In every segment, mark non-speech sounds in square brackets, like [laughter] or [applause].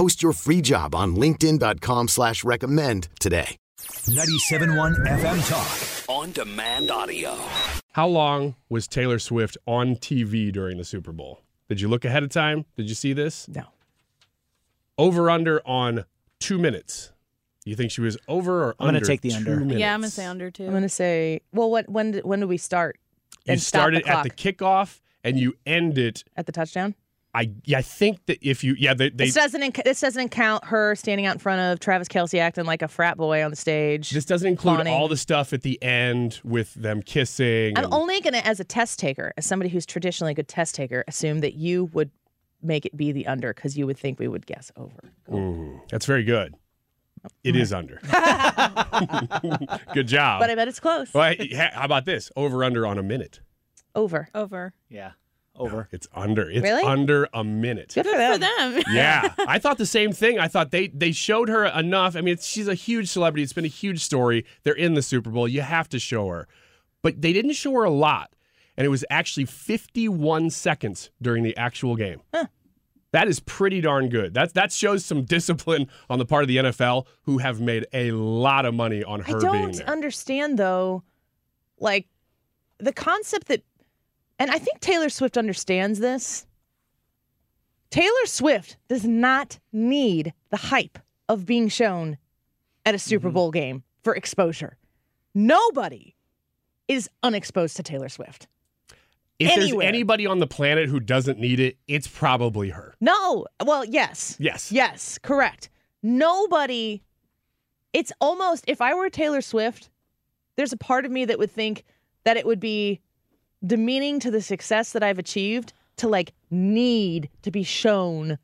Post your free job on linkedin.com slash recommend today. 97.1 FM Talk. On demand audio. How long was Taylor Swift on TV during the Super Bowl? Did you look ahead of time? Did you see this? No. Over under on two minutes. You think she was over or I'm under? gonna take the under. Minutes? Yeah, I'm gonna say under too. I'm gonna say. Well, what? When? Did, when do we start? You and stop started the at the kickoff and you end it. at the touchdown. I yeah, I think that if you yeah they, they this doesn't. Inc- this doesn't count her standing out in front of Travis Kelce acting like a frat boy on the stage. this doesn't include fawning. all the stuff at the end with them kissing. I'm and- only gonna, as a test taker, as somebody who's traditionally a good test taker, assume that you would make it be the under because you would think we would guess over. Mhm. That's very good. It is under. [laughs] [laughs] good job. But I bet it's close. Well, ha- how about this? Over under on a minute. Over. Over. Yeah. Over. It's under. It's Really? under a minute. Good for For them. them. [laughs] Yeah, I thought the same thing. I thought they they showed her enough. I mean, it's, she's a huge celebrity. It's been a huge story. They're in the Super Bowl. You have to show her, but they didn't show her a lot, and it was actually 51 seconds during the actual game. That is pretty darn good. That that shows some discipline on the part of the NFL, who have made a lot of money on her being don't understand though, like the concept that, and I think Taylor Swift understands this. Taylor Swift does not need the hype of being shown at a Super Mm-hmm. Bowl game for exposure. Nobody is unexposed to Taylor Swift. if anywhere. there's anybody on the planet who doesn't need it, it's probably her. No, well, yes. Yes. Yes, correct. Nobody. It's almost if I were Taylor Swift, there's a part of me that would think that it would be demeaning to the success that I've achieved to like need to be shown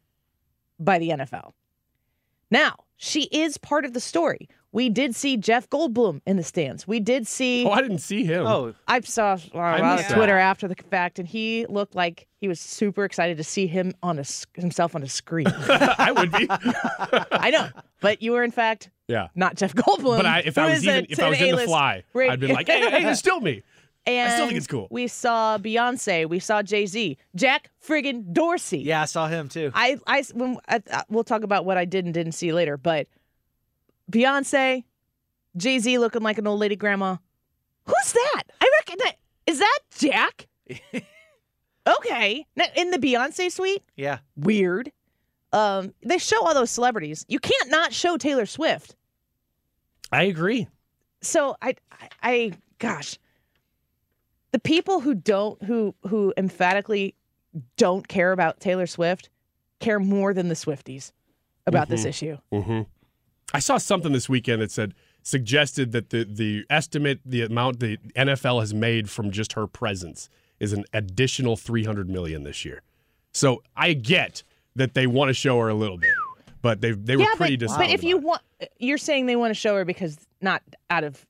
by the NFL. Now, she is part of the story. We did see Jeff Goldblum in the stands. We did see Oh, I didn't see him. Oh, I saw I on missed Twitter after the fact, and he looked like he was super excited to see him on a s- himself on a screen. [laughs] I would be. [laughs] I know, but you were in fact yeah. not Jeff Goldblum. But I, if I was is a- even if I was an in the A-list fly, ra- I'd been like, hey, hey, it's still me. And still think it's cool. We saw Beyonce. We saw Jay Z. Jack friggin' Dorsey. yeah, I saw him too. I, I, when, I, I, we'll talk about what I did and didn't see later, but Beyonce, Jay Z looking like an old lady grandma. Who's that? I reckon that is that Jack. [laughs] okay, now in the Beyonce suite, yeah. weird. Um, they show all those celebrities. You can't not show Taylor Swift. I agree. so I, I, I, gosh, the people who don't, who, who emphatically don't care about Taylor Swift, care more than the Swifties about this issue. hmm I saw something this weekend that said suggested that the the estimate the amount the NFL has made from just her presence is an additional 300 million this year. So I get that they want to show her a little bit, but they they were yeah, pretty but, disappointed. but if you want, you're saying they want to show her because not out of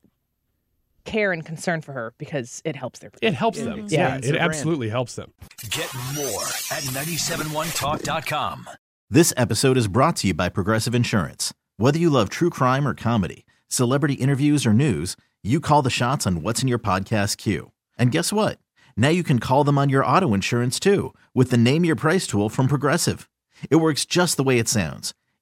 care and concern for her because it helps their. it helps them. Mhm. Yeah, Yeah, it their brand. absolutely helps them. Get more at 971talk.com. This episode is brought to you by Progressive Insurance. Whether you love true crime or comedy, celebrity interviews or news, you call the shots on what's in your podcast queue. And guess what? Now you can call them on your auto insurance too with the Name Your Price tool from Progressive. It works just the way it sounds.